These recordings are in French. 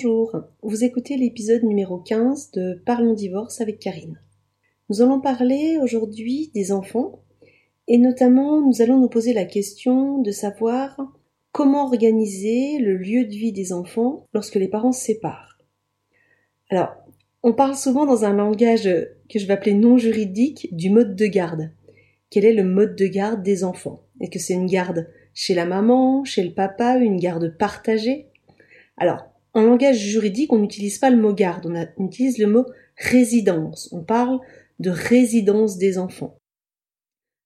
Bonjour, vous écoutez l'épisode numéro 15 de Parlons divorce avec Karine. Nous allons parler aujourd'hui des enfants et notamment nous allons nous poser la question de savoir comment organiser le lieu de vie des enfants lorsque les parents se séparent. Alors, on parle souvent dans un langage que je vais appeler non juridique du mode de garde. Quel est le mode de garde des enfants? Est-ce que c'est une garde chez la maman, chez le papa, une garde partagée? Alors, en langage juridique, on n'utilise pas le mot garde, on, utilise le mot résidence. On parle de résidence des enfants.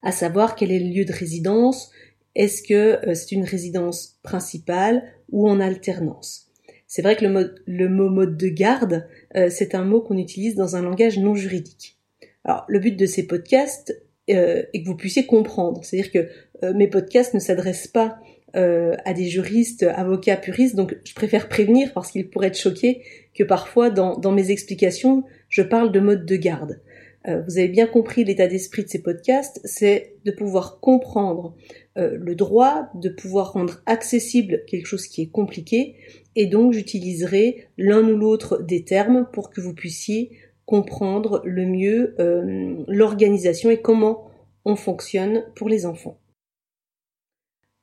À savoir quel est le lieu de résidence, est-ce que euh, c'est une résidence principale ou en alternance? C'est vrai que le, mot mode de garde, euh, c'est un mot qu'on utilise dans un langage non juridique. Alors, le but de ces podcasts euh, est que vous puissiez comprendre. C'est-à-dire que mes podcasts ne s'adressent pas euh, à des juristes, avocats, puristes, donc je préfère prévenir parce qu'ils pourraient être choqués que parfois dans, mes explications, je parle de mode de garde. Euh, vous avez bien compris l'état d'esprit de ces podcasts, c'est de pouvoir comprendre euh, le droit, de pouvoir rendre accessible quelque chose qui est compliqué, et donc j'utiliserai l'un ou l'autre des termes pour que vous puissiez comprendre le mieux l'organisation et comment on fonctionne pour les enfants.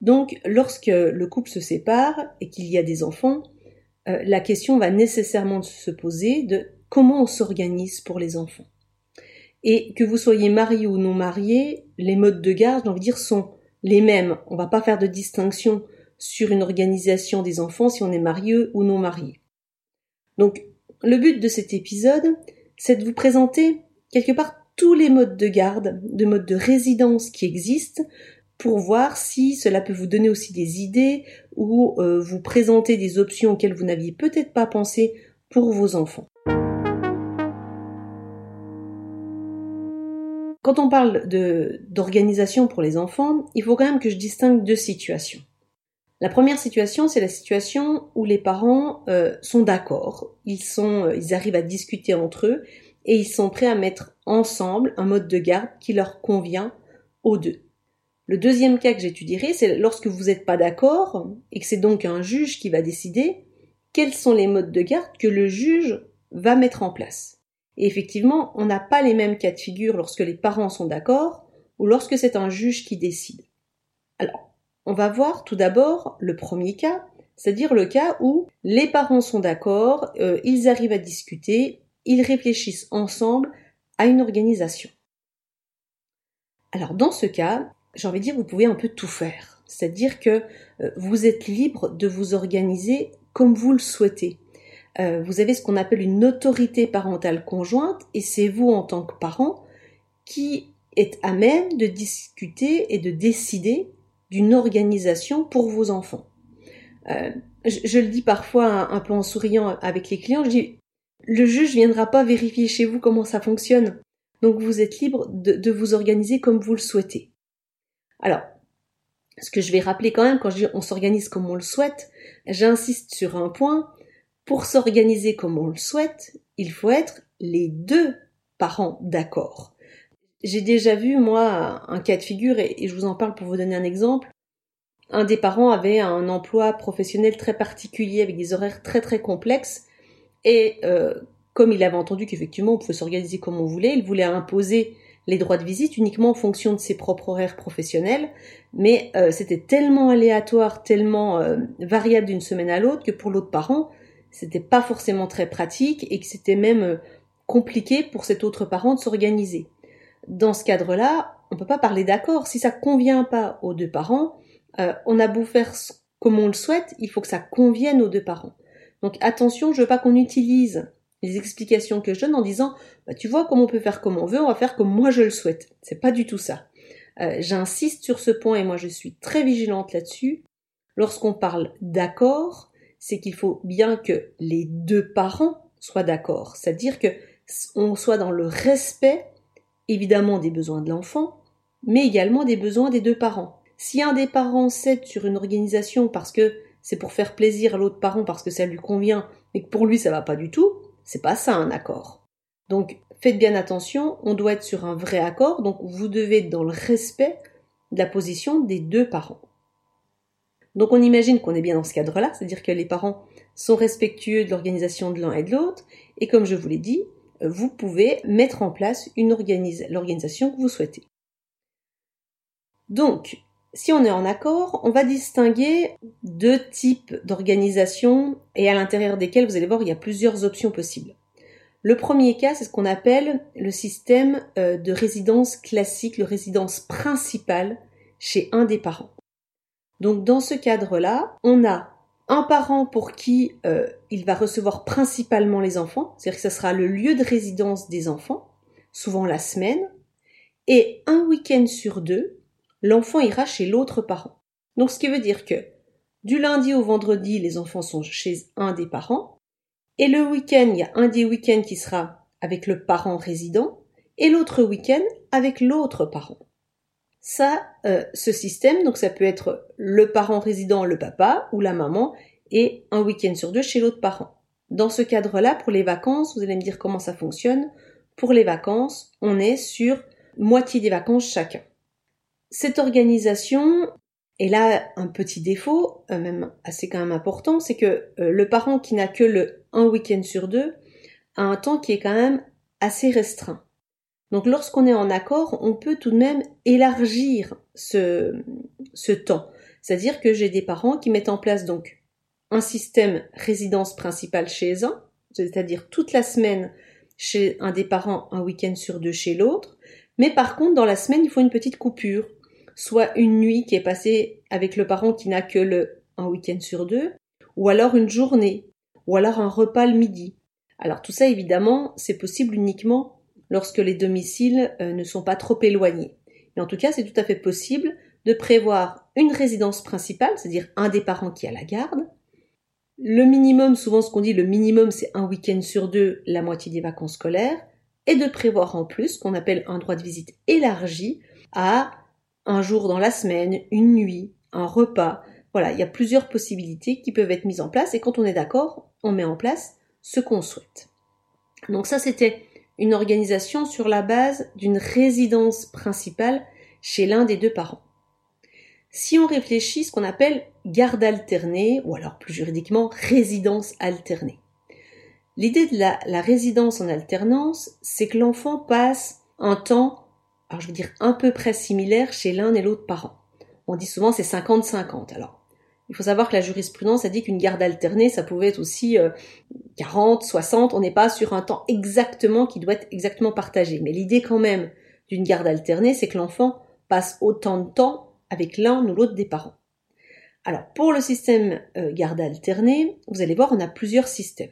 Donc, lorsque le couple se sépare et qu'il y a des enfants, euh, la question va nécessairement se poser de comment on s'organise pour les enfants. Et que vous soyez marié ou non marié, les modes de garde, j'ai envie de dire, sont les mêmes. On va pas faire de distinction sur une organisation des enfants si on est marié ou non marié. Donc, le but de cet épisode, c'est de vous présenter quelque part tous les modes de garde, de modes de résidence qui existent, pour voir si cela peut vous donner aussi des idées ou euh, vous présenter des options auxquelles vous n'aviez peut-être pas pensé pour vos enfants. Quand on parle d'organisation pour les enfants, il faut quand même que je distingue deux situations. La première situation, c'est la situation où les parents euh, sont d'accord, ils euh, ils arrivent à discuter entre eux et ils sont prêts à mettre ensemble un mode de garde qui leur convient aux deux. Le deuxième cas que j'étudierai, c'est lorsque vous n'êtes pas d'accord et que c'est donc un juge qui va décider quels sont les modes de garde que le juge va mettre en place. Et effectivement, on n'a pas les mêmes cas de figure lorsque les parents sont d'accord ou lorsque c'est un juge qui décide. Alors, on va voir tout d'abord le premier cas, c'est-à-dire le cas où les parents sont d'accord, euh, ils arrivent à discuter, ils réfléchissent ensemble à une organisation. Alors dans ce cas, j'ai envie de dire, vous pouvez un peu tout faire. C'est-à-dire que euh, vous êtes libre de vous organiser comme vous le souhaitez. Euh, vous avez ce qu'on appelle une autorité parentale conjointe et c'est vous en tant que parent qui êtes à même de discuter et de décider d'une organisation pour vos enfants. Euh, je, le dis parfois un, peu en souriant avec les clients, je dis le juge viendra pas vérifier chez vous comment ça fonctionne. Donc vous êtes libre de vous organiser comme vous le souhaitez. Alors, ce que je vais rappeler quand même quand je dis on s'organise comme on le souhaite, j'insiste sur un point. Pour s'organiser comme on le souhaite, il faut être les deux parents d'accord. J'ai déjà vu, moi, un cas de figure, et, je vous en parle pour vous donner un exemple. Un des parents avait un emploi professionnel très particulier avec des horaires très très complexes, et euh, comme il avait entendu qu'effectivement on pouvait s'organiser comme on voulait, il voulait imposer les droits de visite uniquement en fonction de ses propres horaires professionnels, mais euh, c'était tellement aléatoire, tellement euh, variable d'une semaine à l'autre que pour l'autre parent, c'était pas forcément très pratique et que c'était même euh, compliqué pour cet autre parent de s'organiser. Dans ce cadre-là, on peut pas parler d'accord. Si ça convient pas aux deux parents, on a beau faire comme on le souhaite, il faut que ça convienne aux deux parents. Donc attention, je veux pas qu'on utilise les explications que je donne en disant bah, tu vois comme on peut faire comme on veut, on va faire comme moi je le souhaite. C'est pas du tout ça. Euh, j'insiste sur ce point et moi je suis très vigilante là-dessus. Lorsqu'on parle d'accord, c'est qu'il faut bien que les deux parents soient d'accord, c'est-à-dire que on soit dans le respect évidemment des besoins de l'enfant, mais également des besoins des deux parents. Si un des parents cède sur une organisation parce que c'est pour faire plaisir à l'autre parent parce que ça lui convient et que pour lui ça va pas du tout, c'est pas ça un accord. Donc faites bien attention, on doit être sur un vrai accord, donc vous devez être dans le respect de la position des deux parents. Donc on imagine qu'on est bien dans ce cadre-là, c'est-à-dire que les parents sont respectueux de l'organisation de l'un et de l'autre, et comme je vous l'ai dit, vous pouvez mettre en place l'organisation que vous souhaitez. Donc, si on est en accord, on va distinguer deux types d'organisation et à l'intérieur desquels vous allez voir il y a plusieurs options possibles. Le premier cas, c'est ce qu'on appelle le système euh, de résidence classique, le résidence principale chez un des parents. Donc dans ce cadre-là, on a un parent pour qui euh, il va recevoir principalement les enfants, c'est-à-dire que ce sera le lieu de résidence des enfants, souvent la semaine, et un week-end sur deux, l'enfant ira chez l'autre parent. Donc ce qui veut dire que du lundi au vendredi, les enfants sont chez un des parents, et le week-end, il y a un des week-ends qui sera avec le parent résident, et l'autre week-end avec l'autre parent. Ça, euh, ce système, donc ça peut être le parent résident, le papa ou la maman, et un week-end sur deux chez l'autre parent. Dans ce cadre-là, pour les vacances, vous allez me dire comment ça fonctionne. Pour les vacances, on est sur moitié des vacances chacun. Cette organisation, est là un petit défaut, euh, même assez quand même important, c'est que euh, le parent qui n'a que le un week-end sur deux a un temps qui est quand même assez restreint. Donc lorsqu'on est en accord, on peut tout de même élargir ce, ce temps. C'est-à-dire que j'ai des parents qui mettent en place donc un système résidence principale chez un, c'est-à-dire toute la semaine chez un des parents, un week-end sur deux chez l'autre, mais par contre dans la semaine il faut une petite coupure, soit une nuit qui est passée avec le parent qui n'a que le un week-end sur deux, ou alors une journée, ou alors un repas le midi. Alors tout ça évidemment c'est possible uniquement lorsque les domiciles euh, ne sont pas trop éloignés. Mais en tout cas, c'est tout à fait possible de prévoir une résidence principale, c'est-à-dire un des parents qui a la garde. Le minimum, souvent ce qu'on dit, le minimum, c'est un week-end sur deux, la moitié des vacances scolaires, et de prévoir en plus ce qu'on appelle un droit de visite élargi à un jour dans la semaine, une nuit, un repas. Voilà, il y a plusieurs possibilités qui peuvent être mises en place, et quand on est d'accord, on met en place ce qu'on souhaite. Donc ça, c'était une organisation sur la base d'une résidence principale chez l'un des deux parents. Si on réfléchit ce qu'on appelle garde alternée, ou alors plus juridiquement résidence alternée. L'idée de la, la, résidence en alternance, c'est que l'enfant passe un temps, alors je veux dire un peu près similaire chez l'un et l'autre parent. On dit souvent c'est 50-50. Alors il faut savoir que la jurisprudence a dit qu'une garde alternée, ça pouvait être aussi 40, euh, 60, on n'est pas sur un temps exactement qui doit être exactement partagé. Mais l'idée quand même d'une garde alternée, c'est que l'enfant passe autant de temps avec l'un ou l'autre des parents. Alors pour le système euh, garde alternée, vous allez voir, on a plusieurs systèmes.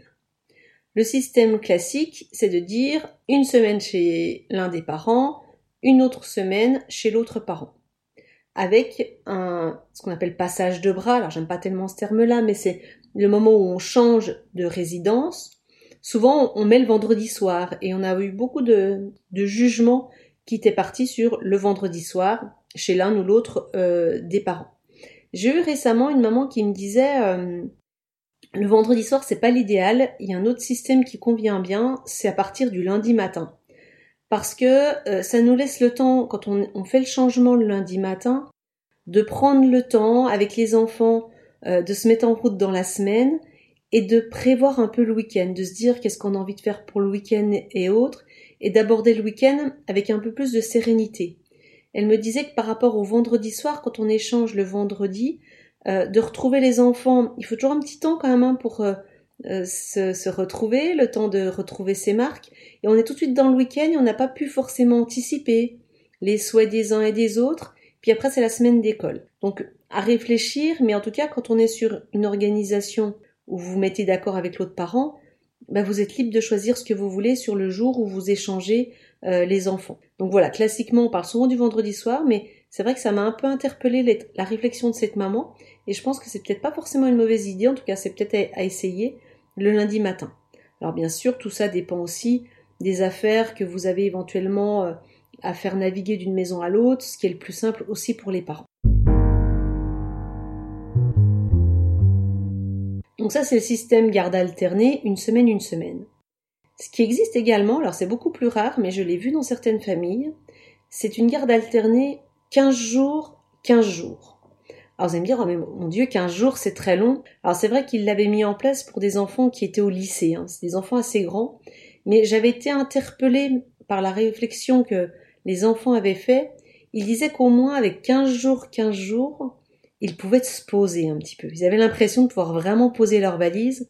Le système classique, c'est de dire une semaine chez l'un des parents, une autre semaine chez l'autre parent avec un, ce qu'on appelle passage de bras. Alors j'aime pas tellement ce terme-là, mais c'est le moment où on change de résidence. Souvent, on met le vendredi soir et on a eu beaucoup de, de jugements qui étaient partis sur le vendredi soir chez l'un ou l'autre euh, des parents. J'ai eu récemment une maman qui me disait euh, le vendredi soir c'est pas l'idéal, il y a un autre système qui convient bien, c'est à partir du lundi matin parce que euh, ça nous laisse le temps, quand on, fait le changement le lundi matin, de prendre le temps avec les enfants, euh, de se mettre en route dans la semaine et de prévoir un peu le week-end, de se dire qu'est-ce qu'on a envie de faire pour le week-end et autres, et d'aborder le week-end avec un peu plus de sérénité. Elle me disait que par rapport au vendredi soir, quand on échange le vendredi, euh, de retrouver les enfants, il faut toujours un petit temps quand même hein, pour euh, se, retrouver, le temps de retrouver ses marques, et on est tout de suite dans le week-end et on n'a pas pu forcément anticiper les souhaits des uns et des autres, puis après c'est la semaine d'école. Donc à réfléchir, mais en tout cas quand on est sur une organisation où vous vous mettez d'accord avec l'autre parent, bah, vous êtes libre de choisir ce que vous voulez sur le jour où vous échangez euh, les enfants. Donc voilà, classiquement on parle souvent du vendredi soir, mais c'est vrai que ça m'a un peu interpellé la réflexion de cette maman, et je pense que c'est peut-être pas forcément une mauvaise idée, en tout cas c'est peut-être à essayer, le lundi matin. Alors bien sûr, tout ça dépend aussi des affaires que vous avez éventuellement euh, à faire naviguer d'une maison à l'autre, ce qui est le plus simple aussi pour les parents. Donc ça, c'est le système garde alterné, une semaine, une semaine. Ce qui existe également, alors c'est beaucoup plus rare, mais je l'ai vu dans certaines familles, c'est une garde alternée 15 jours, 15 jours. Alors vous allez me dire, oh, mais mon Dieu, 15 jours, c'est très long. Alors c'est vrai qu'il l'avait mis en place pour des enfants qui étaient au lycée, hein. c'est des enfants assez grands, mais j'avais été interpellée par la réflexion que les enfants avaient fait. Ils disaient qu'au moins avec 15 jours, 15 jours, ils pouvaient se poser un petit peu. Ils avaient l'impression de pouvoir vraiment poser leur valise,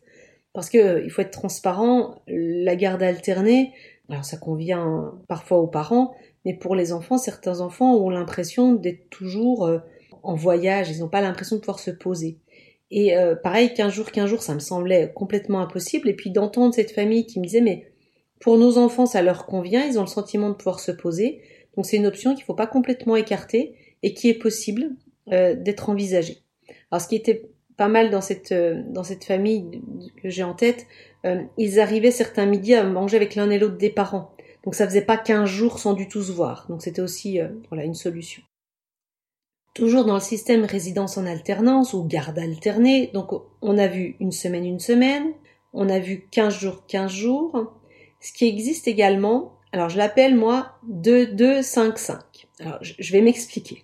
parce que euh, il faut être transparent, la garde alternée, alors ça convient parfois aux parents, mais pour les enfants, certains enfants ont l'impression d'être toujours euh, en voyage, ils n'ont pas l'impression de pouvoir se poser. Et euh, pareil, 15 jours, 15 jours, ça me semblait complètement impossible. Et puis d'entendre cette famille qui me disait, mais pour nos enfants, ça leur convient, ils ont le sentiment de pouvoir se poser. Donc c'est une option qu'il ne faut pas complètement écarter et qui est possible euh, d'être envisagée. Alors ce qui était pas mal dans cette, euh, dans cette famille que j'ai en tête, ils arrivaient certains midis à manger avec l'un et l'autre des parents. Donc ça faisait pas 15 jours sans du tout se voir. Donc c'était aussi voilà une solution. Toujours dans le système résidence en alternance ou garde alternée, donc on a vu une semaine, une semaine, on a vu 15 jours, 15 jours. Ce qui existe également, alors je l'appelle moi 2-2-5-5. Alors je vais m'expliquer.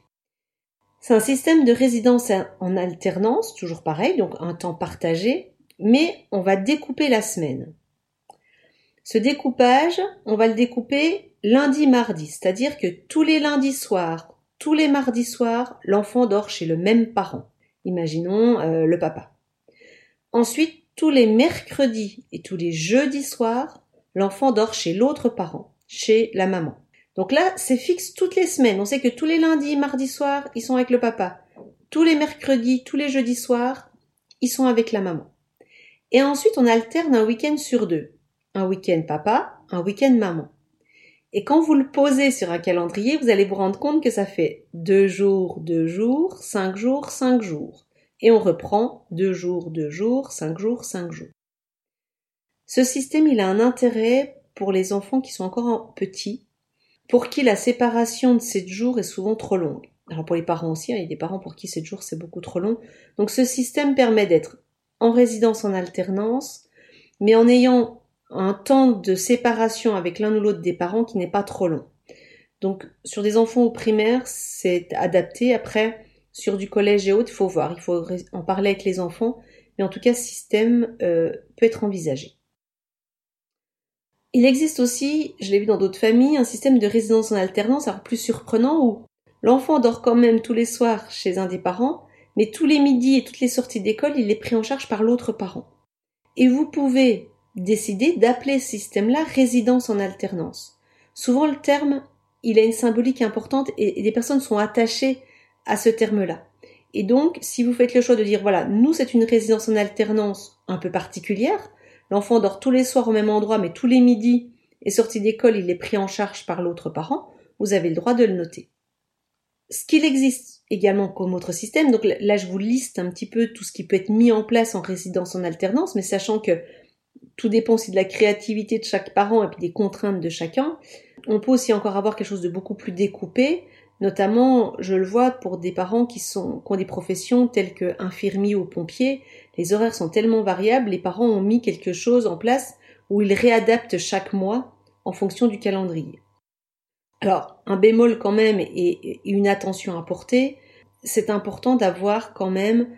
C'est un système de résidence en alternance, toujours pareil, donc un temps partagé, mais on va découper la semaine. Ce découpage, on va le découper lundi-mardi, c'est-à-dire que tous les lundis soirs, tous les mardis soirs, l'enfant dort chez le même parent. Imaginons euh, le papa. Ensuite, tous les mercredis et tous les jeudis soirs, l'enfant dort chez l'autre parent, chez la maman. Donc là, c'est fixe toutes les semaines. On sait que tous les lundis, mardis soirs, ils sont avec le papa. Tous les mercredis, tous les jeudis soirs, ils sont avec la maman. Et ensuite, on alterne un week-end sur deux. Un week-end papa, un week-end maman. Et quand vous le posez sur un calendrier, vous allez vous rendre compte que ça fait deux jours, deux jours, cinq jours, cinq jours. Et on reprend deux jours, deux jours, cinq jours, cinq jours. Ce système, il a un intérêt pour les enfants qui sont encore petits, pour qui la séparation de sept jours est souvent trop longue. Alors pour les parents aussi, hein, il y a des parents pour qui sept jours c'est beaucoup trop long. Donc ce système permet d'être en résidence en alternance, mais en ayant un temps de séparation avec l'un ou l'autre des parents qui n'est pas trop long. Donc sur des enfants au primaire, c'est adapté. Après, sur du collège et autres, il faut voir, il faut en parler avec les enfants, mais en tout cas, ce système euh, peut être envisagé. Il existe aussi, je l'ai vu dans d'autres familles, un système de résidence en alternance, alors plus surprenant, où l'enfant dort quand même tous les soirs chez un des parents, mais tous les midis et toutes les sorties d'école, il est pris en charge par l'autre parent. Et vous pouvez décidé d'appeler ce système-là résidence en alternance. Souvent le terme, il a une symbolique importante et, des personnes sont attachées à ce terme-là. Et donc, si vous faites le choix de dire, voilà, nous c'est une résidence en alternance un peu particulière, l'enfant dort tous les soirs au même endroit, mais tous les midis, et sorti d'école, il est pris en charge par l'autre parent, vous avez le droit de le noter. Ce qu'il existe également comme autre système, donc là je vous liste un petit peu tout ce qui peut être mis en place en résidence en alternance, mais sachant que tout dépend aussi de la créativité de chaque parent et puis des contraintes de chacun. On peut aussi encore avoir quelque chose de beaucoup plus découpé, notamment, je le vois pour des parents qui sont qui ont des professions telles que infirmiers ou pompiers, les horaires sont tellement variables, les parents ont mis quelque chose en place où ils réadaptent chaque mois en fonction du calendrier. Alors, un bémol quand même et une attention à porter, c'est important d'avoir quand même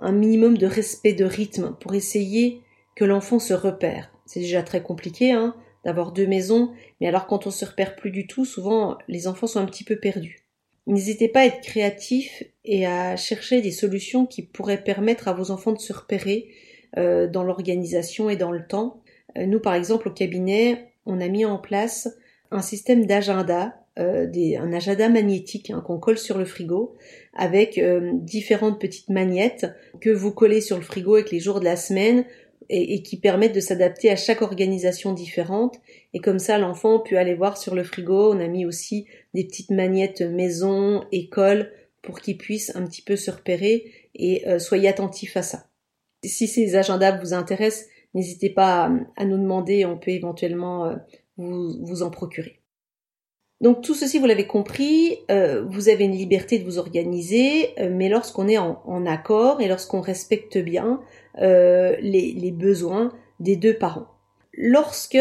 un minimum de respect de rythme pour essayer que l'enfant se repère. C'est déjà très compliqué hein, d'avoir deux maisons, mais alors quand on se repère plus du tout, souvent les enfants sont un petit peu perdus. N'hésitez pas à être créatif et à chercher des solutions qui pourraient permettre à vos enfants de se repérer euh, dans l'organisation et dans le temps. Euh, nous, par exemple, au cabinet, on a mis en place un système d'agenda, euh, un agenda magnétique hein, qu'on colle sur le frigo avec différentes petites magnettes que vous collez sur le frigo avec les jours de la semaine et, qui permettent de s'adapter à chaque organisation différente. Et comme ça, l'enfant peut aller voir sur le frigo. On a mis aussi des petites magnettes maison, école, pour qu'il puisse un petit peu se repérer et euh, soyez attentifs à ça. Si ces agendas vous intéressent, n'hésitez pas à, nous demander, on peut éventuellement euh, vous, vous, en procurer. Donc tout ceci, vous l'avez compris, euh, vous avez une liberté de vous organiser, mais lorsqu'on est en, accord et lorsqu'on respecte bien euh, les, besoins des deux parents. Lorsque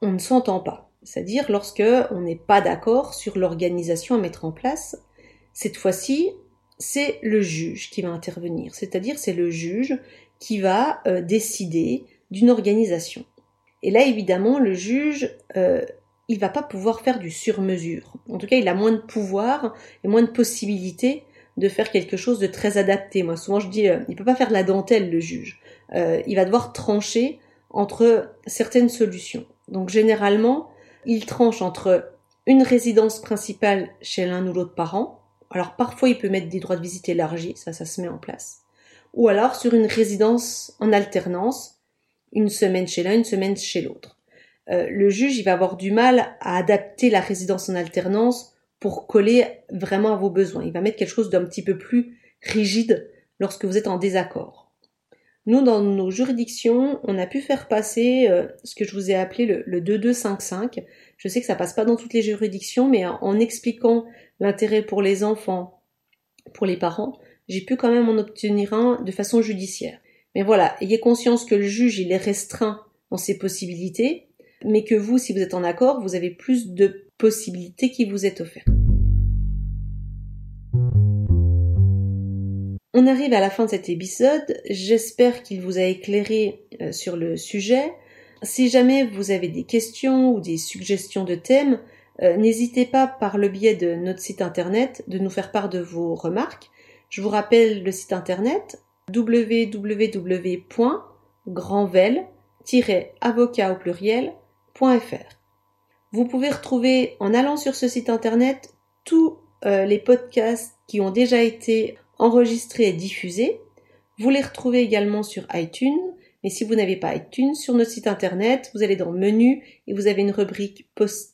on ne s'entend pas, c'est-à-dire lorsque on n'est pas d'accord sur l'organisation à mettre en place, cette fois-ci, c'est le juge qui va intervenir, c'est-à-dire c'est le juge qui va euh, décider d'une organisation. Et là, évidemment, le juge, euh, il va pas pouvoir faire du sur-mesure. En tout cas, il a moins de pouvoir et moins de possibilités de faire quelque chose de très adapté. Moi, souvent, je dis, euh, il peut pas faire de la dentelle, le juge. Euh, il va devoir trancher entre certaines solutions. Donc, généralement, il tranche entre une résidence principale chez l'un ou l'autre parent. Alors, parfois, il peut mettre des droits de visite élargis, ça, ça se met en place. Ou alors sur une résidence en alternance, une semaine chez l'un, une semaine chez l'autre. Euh, le juge, il va avoir du mal à adapter la résidence en alternance pour coller vraiment à vos besoins. Il va mettre quelque chose d'un petit peu plus rigide lorsque vous êtes en désaccord. Nous, dans nos juridictions, on a pu faire passer euh, ce que je vous ai appelé le, le 2255. Je sais que ça passe pas dans toutes les juridictions, mais en expliquant l'intérêt pour les enfants, pour les parents, j'ai pu quand même en obtenir un de façon judiciaire. Mais voilà, ayez conscience que le juge, il est restreint dans ses possibilités, mais que vous, si vous êtes en accord, vous avez plus de possibilités qui vous est offertes. On arrive à la fin de cet épisode. J'espère qu'il vous a éclairé euh, sur le sujet. Si jamais vous avez des questions ou des suggestions de thèmes, euh, n'hésitez pas par le biais de notre site internet de nous faire part de vos remarques. Je vous rappelle le site internet www.grandvel-avocat au Vous pouvez retrouver en allant sur ce site internet tous euh, les podcasts qui ont déjà été enregistrés et diffusés. Vous les retrouvez également sur iTunes. Mais si vous n'avez pas iTunes, sur notre site internet, vous allez dans Menu et vous avez une rubrique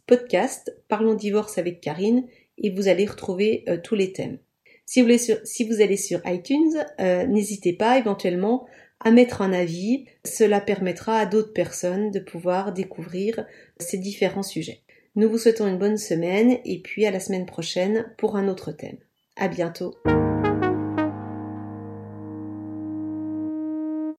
podcast, Parlons divorce avec Karine, et vous allez retrouver euh, tous les thèmes. Si vous, allez sur iTunes, euh, n'hésitez pas éventuellement à mettre un avis. Cela permettra à d'autres personnes de pouvoir découvrir ces différents sujets. Nous vous souhaitons une bonne semaine et puis à la semaine prochaine pour un autre thème. À bientôt.